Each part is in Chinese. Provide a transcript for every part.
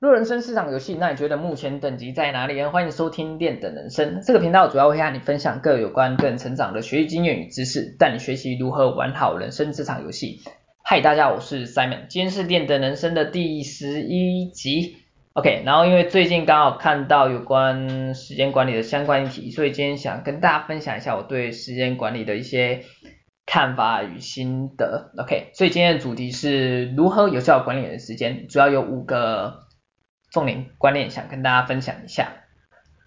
若人生是场游戏，那你觉得目前等级在哪里呢？欢迎收听练等人生这个频道，主要会和你分享各有关个人成长的学习经验与知识，带你学习如何玩好人生这场游戏。嗨，大家好，我是 Simon，今天是练等人生的第十一集。OK，然后因为最近刚好看到有关时间管理的相关议题，所以今天想跟大家分享一下我对时间管理的一些看法与心得。OK，所以今天的主题是如何有效管理你的时间，主要有五个。重点观念想跟大家分享一下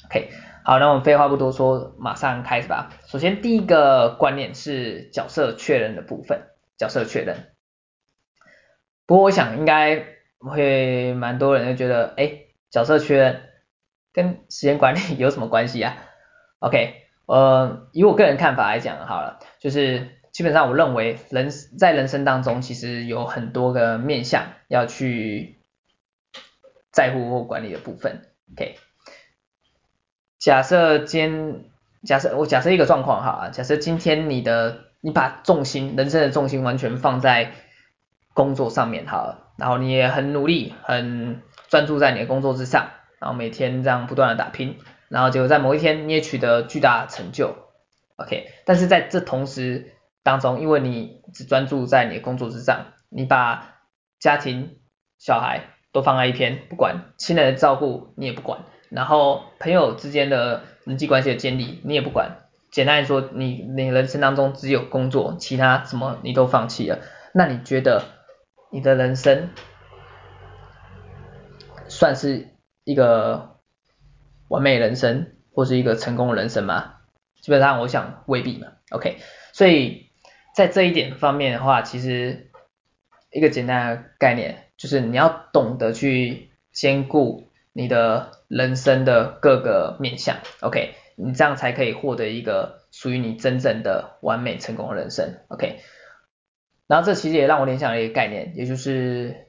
，OK，好，那我们废话不多说，马上开始吧。首先第一个观念是角色确认的部分，角色确认。不过我想应该会蛮多人就觉得，哎，角色确认跟时间管理有什么关系啊？OK，呃，以我个人看法来讲好了，就是基本上我认为人在人生当中其实有很多个面向要去。在乎或管理的部分，OK。假设今假设我假设一个状况哈，假设今天你的你把重心人生的重心完全放在工作上面好了，然后你也很努力很专注在你的工作之上，然后每天这样不断的打拼，然后结果在某一天你也取得巨大的成就，OK。但是在这同时当中，因为你只专注在你的工作之上，你把家庭小孩。都放在一边，不管亲人的照顾你也不管，然后朋友之间的人际关系的建立你也不管。简单来说，你你人生当中只有工作，其他什么你都放弃了。那你觉得你的人生算是一个完美人生，或是一个成功人生吗？基本上我想未必嘛。OK，所以在这一点方面的话，其实一个简单的概念。就是你要懂得去兼顾你的人生的各个面向，OK，你这样才可以获得一个属于你真正的完美成功的人生，OK。然后这其实也让我联想了一个概念，也就是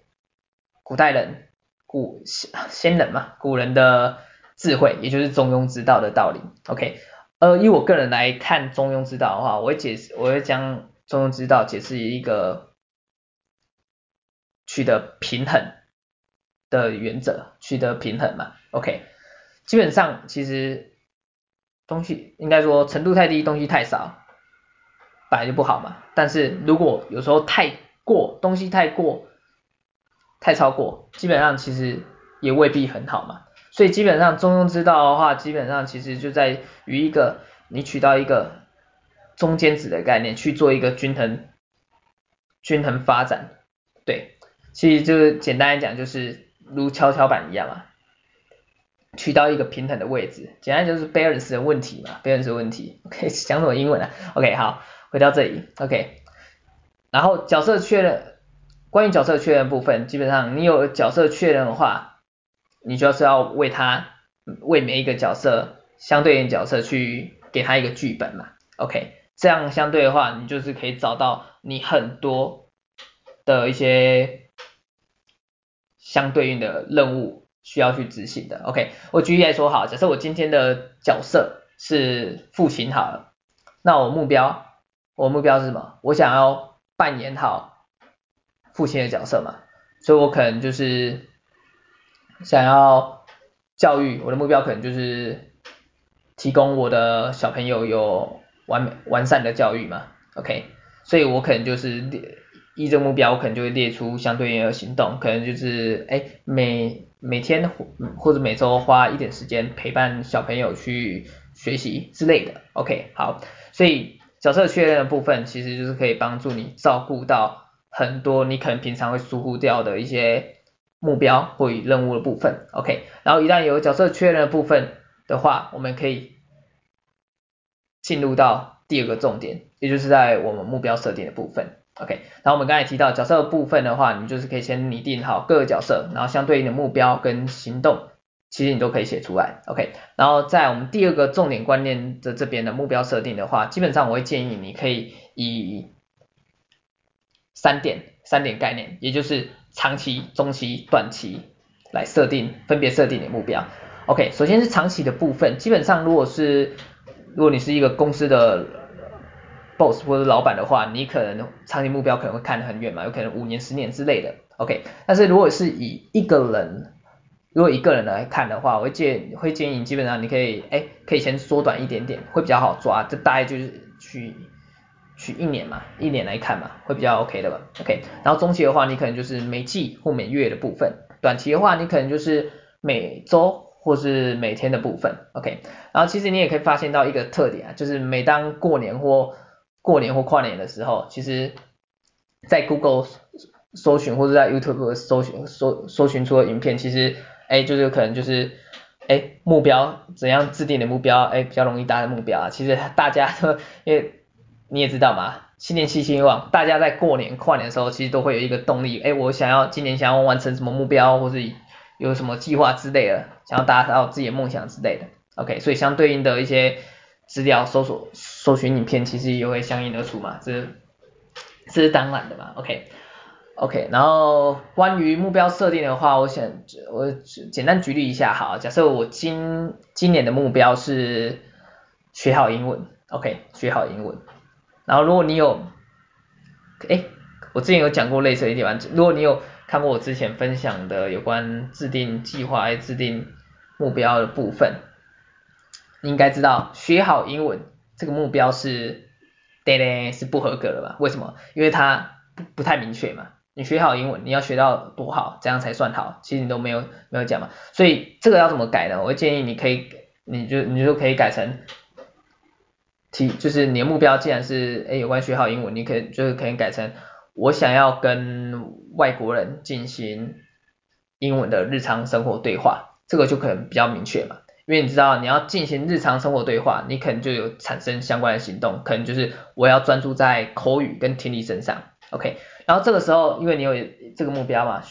古代人古先人嘛，古人的智慧，也就是中庸之道的道理，OK。呃，以我个人来看中庸之道的话，我会解释，我会将中庸之道解释一个。取得平衡的原则，取得平衡嘛，OK，基本上其实东西应该说程度太低，东西太少，本来就不好嘛。但是如果有时候太过，东西太过，太超过，基本上其实也未必很好嘛。所以基本上中庸之道的话，基本上其实就在于一个你取到一个中间值的概念，去做一个均衡均衡发展，其实就是简单来讲，就是如跷跷板一样嘛，取到一个平衡的位置，简单就是 balance 的问题嘛，balance 的问题。OK，讲什么英文啊？OK，好，回到这里。OK，然后角色确认，关于角色确认部分，基本上你有角色确认的话，你就是要为他，为每一个角色相对应角色去给他一个剧本嘛。OK，这样相对的话，你就是可以找到你很多的一些。相对应的任务需要去执行的，OK，我举例来说好，假设我今天的角色是父亲好了，那我目标，我目标是什么？我想要扮演好父亲的角色嘛，所以我可能就是想要教育，我的目标可能就是提供我的小朋友有完美完善的教育嘛，OK，所以我可能就是。依这个目标，我可能就会列出相对应的行动，可能就是哎每每天或者每周花一点时间陪伴小朋友去学习之类的。OK，好，所以角色确认的部分其实就是可以帮助你照顾到很多你可能平常会疏忽掉的一些目标或与任务的部分。OK，然后一旦有角色确认的部分的话，我们可以进入到第二个重点，也就是在我们目标设定的部分。OK，然后我们刚才提到角色部分的话，你就是可以先拟定好各个角色，然后相对应的目标跟行动，其实你都可以写出来。OK，然后在我们第二个重点观念的这边的目标设定的话，基本上我会建议你可以以三点三点概念，也就是长期、中期、短期来设定，分别设定你的目标。OK，首先是长期的部分，基本上如果是如果你是一个公司的。Boss 或者老板的话，你可能长期目标可能会看得很远嘛，有可能五年、十年之类的。OK，但是如果是以一个人如果一个人来看的话，我会建会建议你基本上你可以哎可以先缩短一点点，会比较好抓。这大概就是取取一年嘛，一年来看嘛，会比较 OK 的吧？OK。然后中期的话，你可能就是每季或每月的部分；短期的话，你可能就是每周或是每天的部分。OK。然后其实你也可以发现到一个特点啊，就是每当过年或过年或跨年的时候，其实，在 Google 搜寻或者在 YouTube 搜寻搜搜寻出的影片，其实。哎，就是可能就是，哎，目标怎样制定的目标，哎，比较容易达成目标啊。其实大家都，因为你也知道嘛，新年新希望，大家在过年跨年的时候，其实都会有一个动力，哎，我想要今年想要完成什么目标，或是有什么计划之类的，想要达到自己的梦想之类的。OK，所以相对应的一些资料搜索、搜寻影片，其实也会相应而出嘛，这这是当然的嘛。OK。OK，然后关于目标设定的话，我想我简单举例一下哈，假设我今今年的目标是学好英文，OK，学好英文。然后如果你有，哎，我之前有讲过类似的一点，如果你有看过我之前分享的有关制定计划、制定目标的部分，你应该知道学好英文这个目标是，对嘞，是不合格的吧？为什么？因为它不不太明确嘛。你学好英文，你要学到多好，这样才算好？其实你都没有没有讲嘛，所以这个要怎么改呢？我建议你可以，你就你就可以改成，提就是你的目标既然是诶有关学好英文，你可以就是可以改成我想要跟外国人进行英文的日常生活对话，这个就可能比较明确嘛，因为你知道你要进行日常生活对话，你可能就有产生相关的行动，可能就是我要专注在口语跟听力身上，OK。然后这个时候，因为你有这个目标嘛，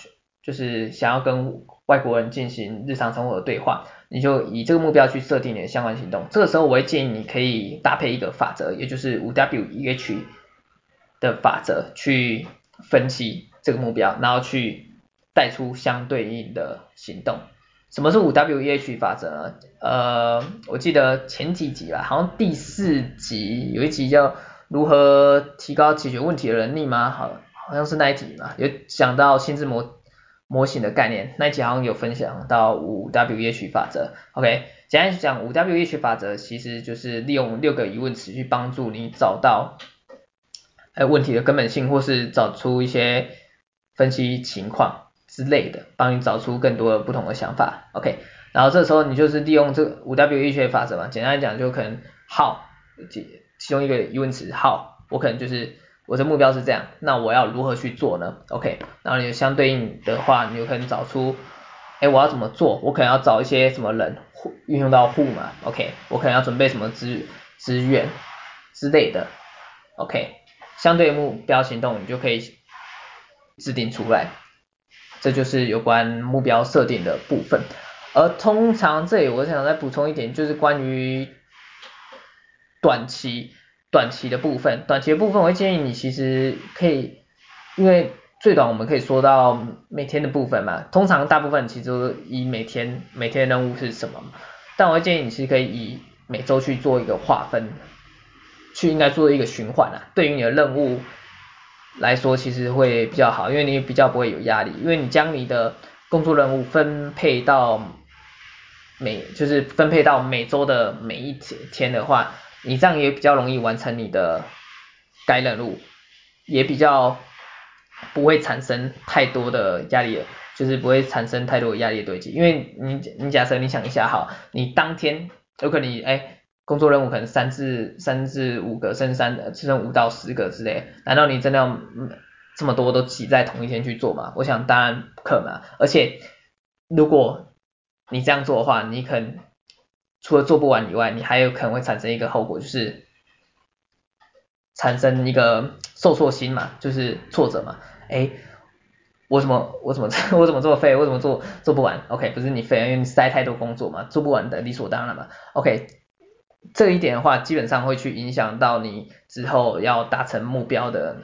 就是想要跟外国人进行日常生活的对话，你就以这个目标去设定你的相关行动。这个时候，我会建议你可以搭配一个法则，也就是五 W E H 的法则去分析这个目标，然后去带出相对应的行动。什么是五 W E H 法则呢？呃，我记得前几集吧，好像第四集有一集叫如何提高解决问题的能力吗？好。好像是那一集嘛，有讲到心智模模型的概念，那一集好像有分享到五 W E H 法则。OK，简单讲，五 W E H 法则其实就是利用六个疑问词去帮助你找到呃问题的根本性，或是找出一些分析情况之类的，帮你找出更多的不同的想法。OK，然后这时候你就是利用这五 W E H 法则嘛，简单来讲就可能 How 其其中一个疑问词 How，我可能就是。我的目标是这样，那我要如何去做呢？OK，然后你相对应的话，你有可能找出，哎，我要怎么做？我可能要找一些什么人，运用到 who 嘛？OK，我可能要准备什么资资源之类的？OK，相对目标行动你就可以制定出来，这就是有关目标设定的部分。而通常这里我想再补充一点，就是关于短期。短期的部分，短期的部分，我会建议你其实可以，因为最短我们可以说到每天的部分嘛，通常大部分其实都以每天每天的任务是什么，但我会建议你其实可以以每周去做一个划分，去应该做一个循环啊，对于你的任务来说其实会比较好，因为你比较不会有压力，因为你将你的工作任务分配到每就是分配到每周的每一天的话。你这样也比较容易完成你的该任务，也比较不会产生太多的压力，就是不会产生太多压力的堆积。因为你你假设你想一下哈，你当天有可能你哎工作任务可能三至三至五个，甚至三甚至五到十个之类，难道你真的要这么多都挤在同一天去做吗？我想当然不可能，而且如果你这样做的话，你可能。除了做不完以外，你还有可能会产生一个后果，就是产生一个受挫心嘛，就是挫折嘛。哎，我怎么我怎么 我怎么这么废？我怎么做做不完？OK，不是你废，因为你塞太多工作嘛，做不完的理所当然嘛。OK，这一点的话，基本上会去影响到你之后要达成目标的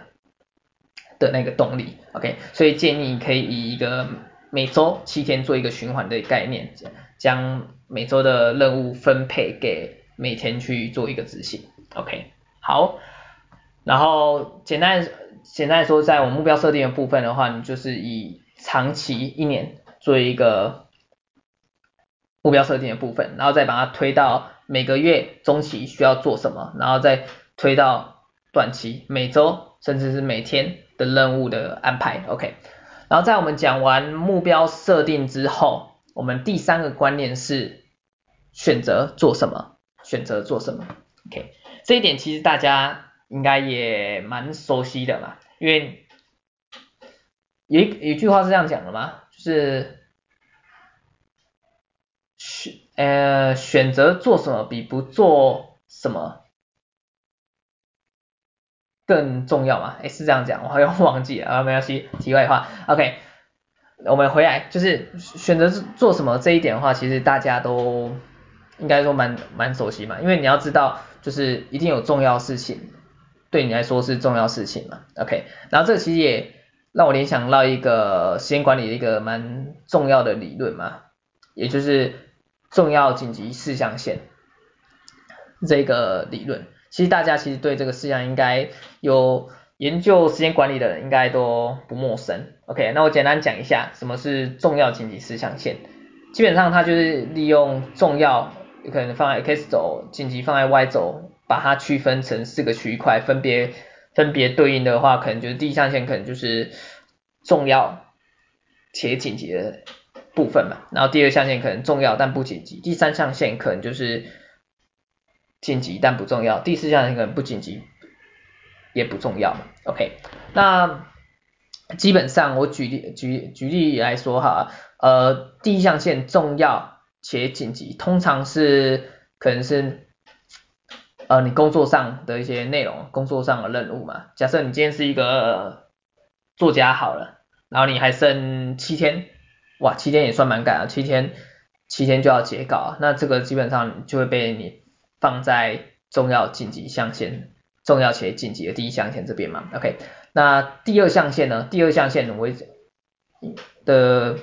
的那个动力。OK，所以建议你可以以一个每周七天做一个循环的概念，将。每周的任务分配给每天去做一个执行，OK，好，然后简单简单说，在我目标设定的部分的话，你就是以长期一年做一个目标设定的部分，然后再把它推到每个月中期需要做什么，然后再推到短期每周甚至是每天的任务的安排，OK。然后在我们讲完目标设定之后，我们第三个观念是选择做什么，选择做什么，OK。这一点其实大家应该也蛮熟悉的嘛，因为有一有一句话是这样讲的嘛，就是。呃，选择做什么比不做什么更重要吗？诶，是这样讲，我好像忘记了啊，没关系，题外话。OK，我们回来，就是选择做什么这一点的话，其实大家都应该说蛮蛮熟悉嘛，因为你要知道，就是一定有重要事情，对你来说是重要事情嘛。OK，然后这其实也让我联想到一个时间管理的一个蛮重要的理论嘛，也就是。重要紧急事项线这个理论，其实大家其实对这个事项应该有研究时间管理的人应该都不陌生。OK，那我简单讲一下什么是重要紧急事项线。基本上它就是利用重要，可能放在 X 轴，紧急放在 Y 轴，把它区分成四个区块，分别分别对应的话，可能就是第一象限可能就是重要且紧急的。部分嘛，然后第二象限可能重要但不紧急，第三象限可能就是紧急但不重要，第四象限可能不紧急也不重要。OK，那基本上我举例举举例来说哈，呃，第一象限重要且紧急，通常是可能是呃你工作上的一些内容，工作上的任务嘛。假设你今天是一个作家好了，然后你还剩七天。哇，七天也算蛮赶啊，七天七天就要截稿，那这个基本上就会被你放在重要紧急象限，重要且紧急的第一象限这边嘛，OK，那第二象限呢？第二象限为的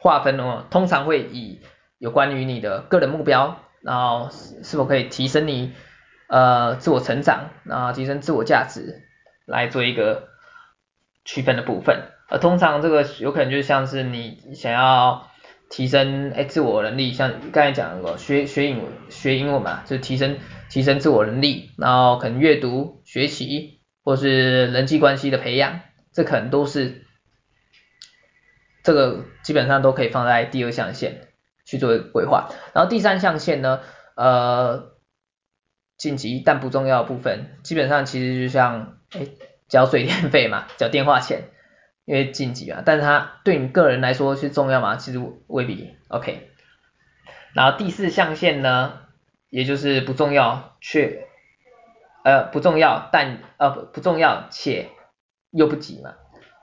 划分呢，通常会以有关于你的个人目标，然后是否可以提升你呃自我成长，然后提升自我价值来做一个区分的部分。呃，通常这个有可能就像是你想要提升哎自我能力，像刚才讲的学学英学英文嘛，就提升提升自我能力，然后可能阅读学习或是人际关系的培养，这可能都是这个基本上都可以放在第二象限去做规划。然后第三象限呢，呃，晋级但不重要的部分，基本上其实就像哎缴水电费嘛，缴电话钱。因为紧急啊，但是它对你个人来说是重要吗？其实未必。OK，然后第四象限呢，也就是不重要却呃不重要但呃不不重要且又不急嘛。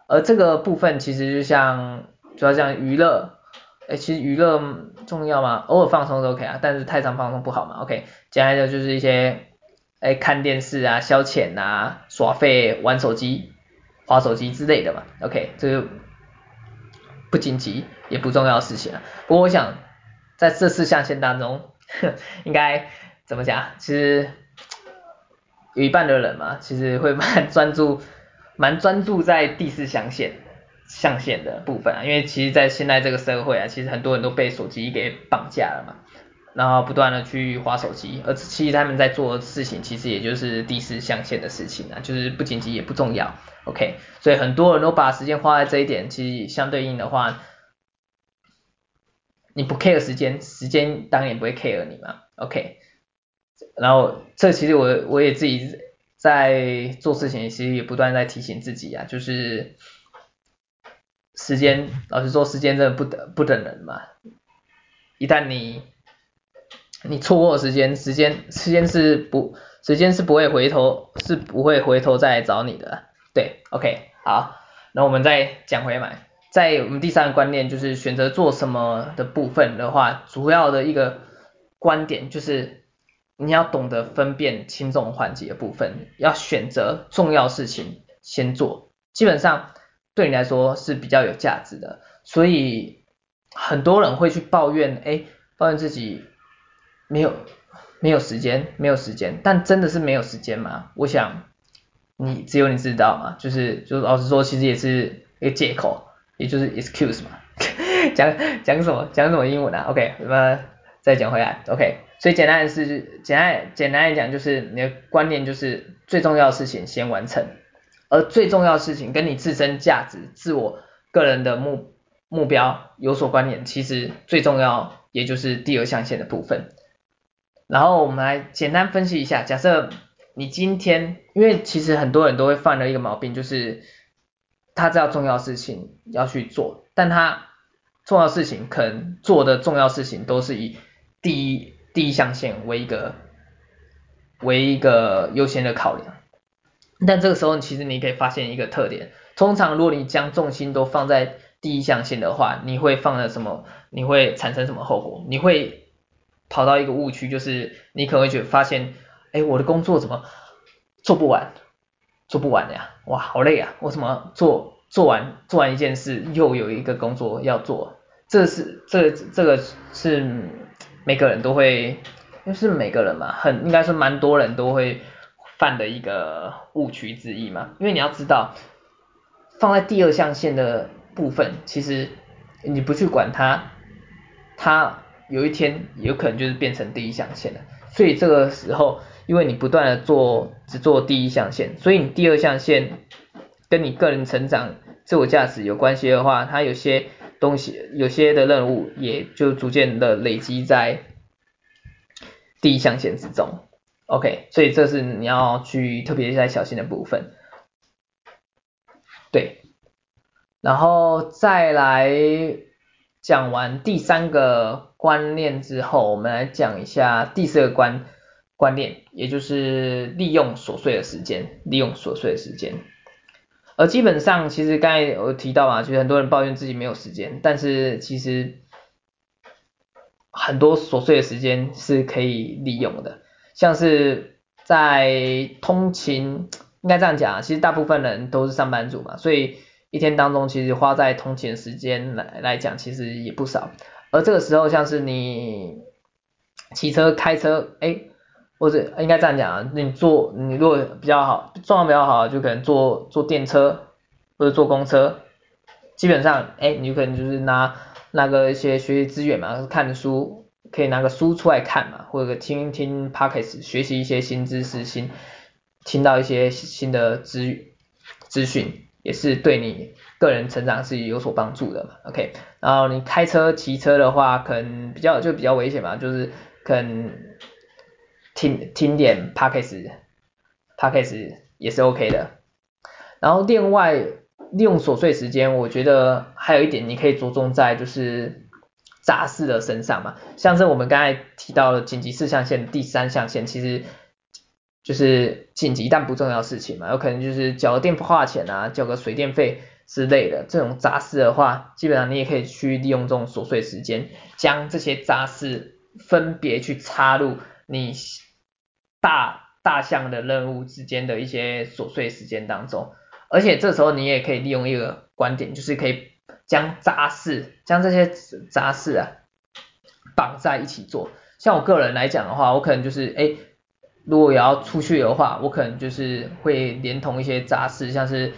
而这个部分其实就像主要像娱乐，哎其实娱乐重要吗？偶尔放松都 OK 啊，但是太常放松不好嘛。OK，接下来就是一些哎看电视啊、消遣啊、耍废、玩手机。滑手机之类的嘛，OK，这个不紧急也不重要的事情啊。不过我想在这四象限当中，应该怎么讲？其实有一半的人嘛，其实会蛮专注，蛮专注在第四象限象限的部分啊。因为其实，在现在这个社会啊，其实很多人都被手机给绑架了嘛。然后不断的去滑手机，而其实他们在做的事情，其实也就是第四象限的事情啊，就是不紧急也不重要，OK，所以很多人都把时间花在这一点，其实相对应的话，你不 care 时间，时间当然也不会 care 你嘛，OK，然后这其实我我也自己在做事情，其实也不断在提醒自己啊，就是时间，老实说，时间真的不等不等人嘛，一旦你你错过时间，时间时间是不时间是不会回头，是不会回头再来找你的。对，OK，好，那我们再讲回来，在我们第三个观念就是选择做什么的部分的话，主要的一个观点就是你要懂得分辨轻重缓急的部分，要选择重要事情先做，基本上对你来说是比较有价值的。所以很多人会去抱怨，哎，抱怨自己。没有没有时间，没有时间，但真的是没有时间吗？我想你只有你知道嘛，就是就是老实说，其实也是一个借口，也就是 excuse 嘛，讲讲什么讲什么英文啊？OK，什么再讲回来，OK，所以简单的是，简单简单来讲就是你的观念就是最重要的事情先完成，而最重要的事情跟你自身价值、自我个人的目目标有所关联，其实最重要也就是第二象限的部分。然后我们来简单分析一下，假设你今天，因为其实很多人都会犯了一个毛病，就是他知道重要事情要去做，但他重要事情可能做的重要事情都是以第一第一象限为一个为一个优先的考量，但这个时候其实你可以发现一个特点，通常如果你将重心都放在第一象限的话，你会放了什么？你会产生什么后果？你会跑到一个误区，就是你可能会觉发现，哎，我的工作怎么做不完？做不完呀，哇，好累啊！我怎么做做完做完一件事，又有一个工作要做？这是这这个是。每个人都会，就是每个人嘛，很应该是蛮多人都会犯的一个误区之一嘛。因为你要知道，放在第二象限的部分，其实你不去管它，它有一天有可能就是变成第一象限了。所以这个时候，因为你不断的做只做第一象限，所以你第二象限跟你个人成长、自我价值有关系的话，它有些。东西有些的任务也就逐渐的累积在第一象限之中，OK，所以这是你要去特别在小心的部分，对，然后再来讲完第三个观念之后，我们来讲一下第四个观观念，也就是利用琐碎的时间，利用琐碎的时间。而基本上，其实刚才有提到啊，就是很多人抱怨自己没有时间，但是其实很多琐碎的时间是可以利用的，像是在通勤，应该这样讲啊，其实大部分人都是上班族嘛，所以一天当中其实花在通勤时间来来讲，其实也不少。而这个时候，像是你骑车、开车，哎。或者应该这样讲啊，你坐你如果比较好，状况比较好，就可能坐坐电车或者坐公车，基本上哎，你可能就是拿那个一些学习资源嘛，看书可以拿个书出来看嘛，或者听听 Podcast 学习一些新知识，新听到一些新的资资讯，也是对你个人成长是有所帮助的嘛。OK，然后你开车骑车的话，可能比较就比较危险嘛，就是可能。听听点 Podcast，Podcast 也是 OK 的。然后另外利用琐碎时间，我觉得还有一点你可以着重在就是杂事的身上嘛。像是我们刚才提到的紧急四象限第三象限，其实就是紧急但不重要事情嘛。有可能就是缴个电话钱啊，缴个水电费之类的这种杂事的话，基本上你也可以去利用这种琐碎时间，将这些杂事分别去插入你。大大项的任务之间的一些琐碎时间当中，而且这时候你也可以利用一个观点，就是可以将杂事，将这些杂事啊绑在一起做。像我个人来讲的话，我可能就是，哎，如果也要出去的话，我可能就是会连同一些杂事，像是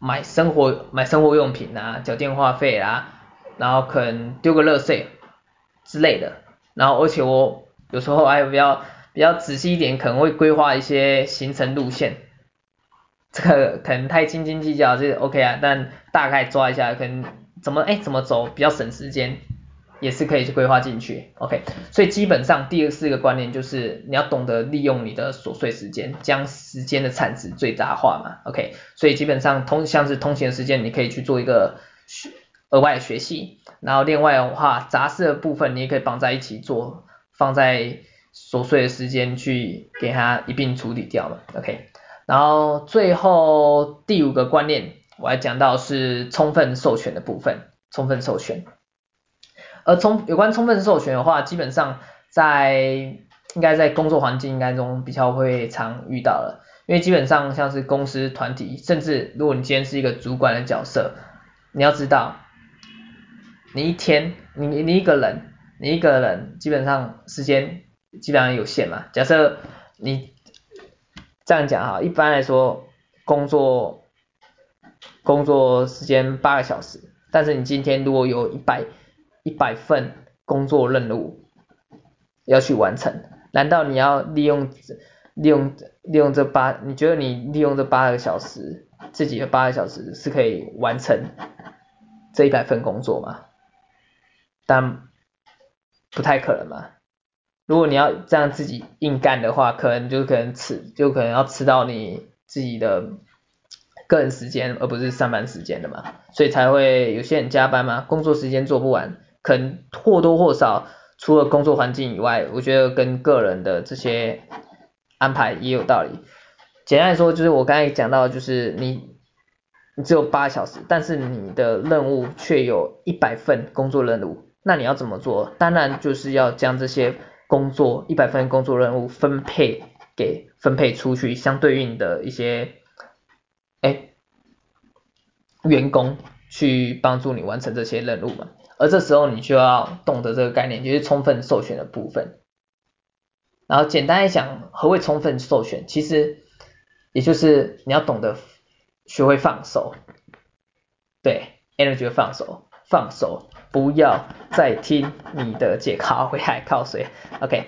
买生活买生活用品啊，缴电话费啊，然后可能丢个垃圾之类的。然后而且我有时候还比较。比较仔细一点，可能会规划一些行程路线，这个可能太斤斤计较，这个 OK 啊，但大概抓一下，可能怎么哎怎么走比较省时间，也是可以去规划进去，OK。所以基本上第四个观念就是你要懂得利用你的琐碎时间，将时间的产值最大化嘛，OK。所以基本上通像是通勤的时间，你可以去做一个学额外的学习，然后另外的话杂事的部分你也可以绑在一起做，放在。琐碎的时间去给它一并处理掉了，OK。然后最后第五个观念，我要讲到是充分授权的部分，充分授权。而充有关充分授权的话，基本上在应该在工作环境应该中比较会常遇到了，因为基本上像是公司团体，甚至如果你今天是一个主管的角色，你要知道，你一天你你一个人，你一个人基本上时间。基本上有限嘛，假设你这样讲哈，一般来说工作工作时间八个小时，但是你今天如果有一百一百份工作任务，要去完成？难道你要利用利用利用这八？你觉得你利用这八个小时，自己的八个小时是可以完成这一百份工作吗？但不太可能嘛。如果你要这样自己硬干的话，可能就可能吃，就可能要吃到你自己的个人时间，而不是上班时间的嘛。所以才会有些人加班嘛，工作时间做不完，可能或多或少除了工作环境以外，我觉得跟个人的这些安排也有道理。简单来说，就是我刚才讲到，就是你你只有八小时，但是你的任务却有一百份工作任务，那你要怎么做？当然就是要将这些。工作一百份工作任务分配给分配出去相对应的一些哎员工去帮助你完成这些任务嘛，而这时候你就要懂得这个概念，就是充分授权的部分。然后简单来讲，何谓充分授权？其实也就是你要懂得学会放手，对，energy 放手，放手。不要再听你的解靠，回来靠谁？OK，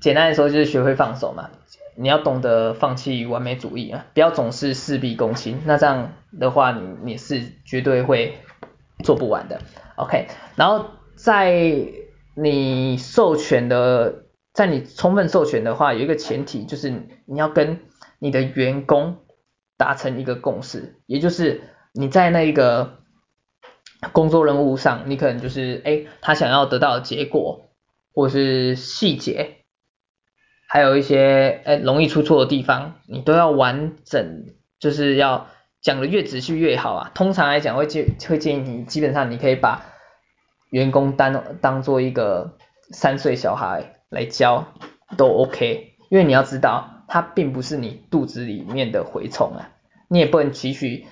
简单来说就是学会放手嘛。你要懂得放弃完美主义啊，不要总是事必躬亲。那这样的话，你你是绝对会做不完的。OK，然后在你授权的，在你充分授权的话，有一个前提就是你要跟你的员工达成一个共识，也就是你在那一个。工作任务上，你可能就是，哎，他想要得到的结果，或是细节，还有一些，哎，容易出错的地方，你都要完整，就是要讲的越仔细越好啊。通常来讲，会建会建议你，基本上你可以把员工当当做一个三岁小孩来教，都 OK。因为你要知道，他并不是你肚子里面的蛔虫啊，你也不能期许，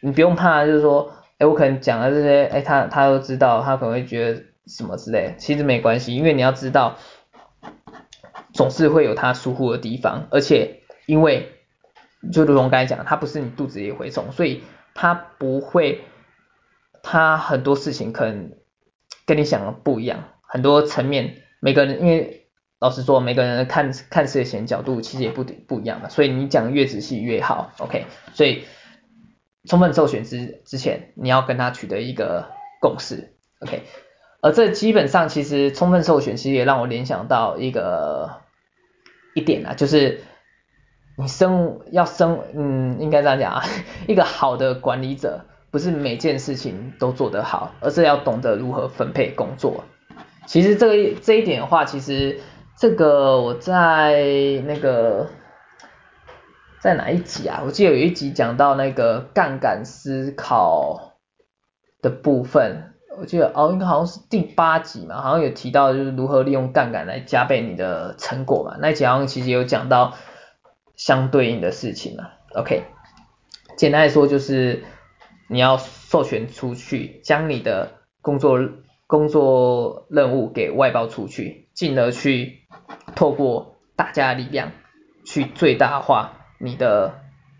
你不用怕，就是说。我可能讲的这些，哎，他他都知道，他可能会觉得什么之类，其实没关系，因为你要知道，总是会有他疏忽的地方，而且因为就如同刚才讲，他不是你肚子里的蛔虫，所以他不会，他很多事情可能跟你想的不一样，很多层面，每个人因为老实说，每个人看看事情角度其实也不不一样的，所以你讲越仔细越好，OK，所以。充分授权之之前，你要跟他取得一个共识，OK？而这基本上其实充分授权其实也让我联想到一个一点啊，就是你生要生，嗯，应该这样讲啊，一个好的管理者不是每件事情都做得好，而是要懂得如何分配工作。其实这个这一点的话，其实这个我在那个。在哪一集啊？我记得有一集讲到那个杠杆思考的部分，我记得哦，应该好像是第八集嘛，好像有提到就是如何利用杠杆来加倍你的成果嘛。那一集好像其实有讲到相对应的事情嘛。OK，简单来说就是你要授权出去，将你的工作工作任务给外包出去，进而去透过大家的力量去最大化。你的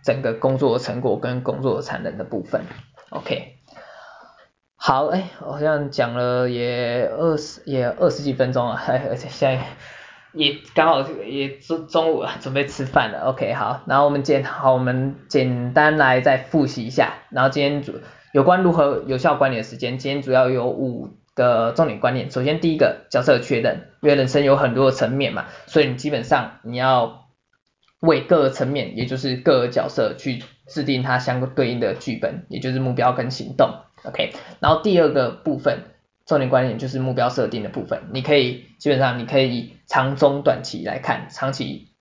整个工作成果跟工作产能的部分，OK，好，哎，好像讲了也二十也二十几分钟了，哎而且现在 也刚好也中中午了，准备吃饭了，OK，好，然后我们简好，我们简单来再复习一下，然后今天主有关如何有效管理的时间，今天主要有五个重点观念，首先第一个角色确认，因为人生有很多层面嘛，所以你基本上你要。为各个层面，也就是各个角色去制定它相对应的剧本，也就是目标跟行动，OK。然后第二个部分，重点观念就是目标设定的部分，你可以基本上你可以以长中短期来看，长期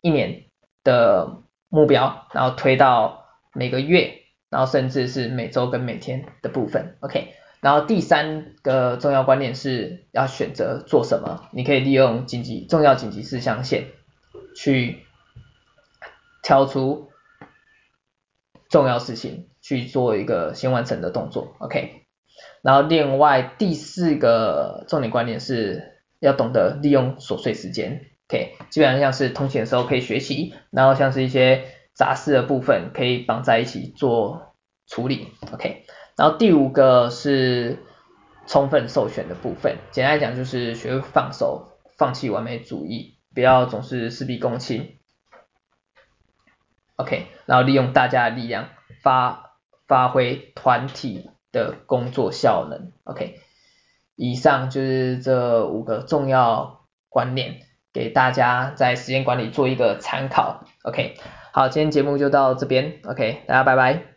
一年的目标，然后推到每个月，然后甚至是每周跟每天的部分，OK。然后第三个重要观念是要选择做什么，你可以利用紧急重要紧急事项线去。挑出重要事情去做一个先完成的动作，OK。然后另外第四个重点观念是要懂得利用琐碎时间，OK。基本上像是通勤的时候可以学习，然后像是一些杂事的部分可以绑在一起做处理，OK。然后第五个是充分授权的部分，简单来讲就是学会放手。放弃完美主义，不要总是事必躬亲。OK，然后利用大家的力量发发挥团体的工作效能。OK，以上就是这五个重要观念，给大家在时间管理做一个参考。OK，好，今天节目就到这边。OK，大家拜拜。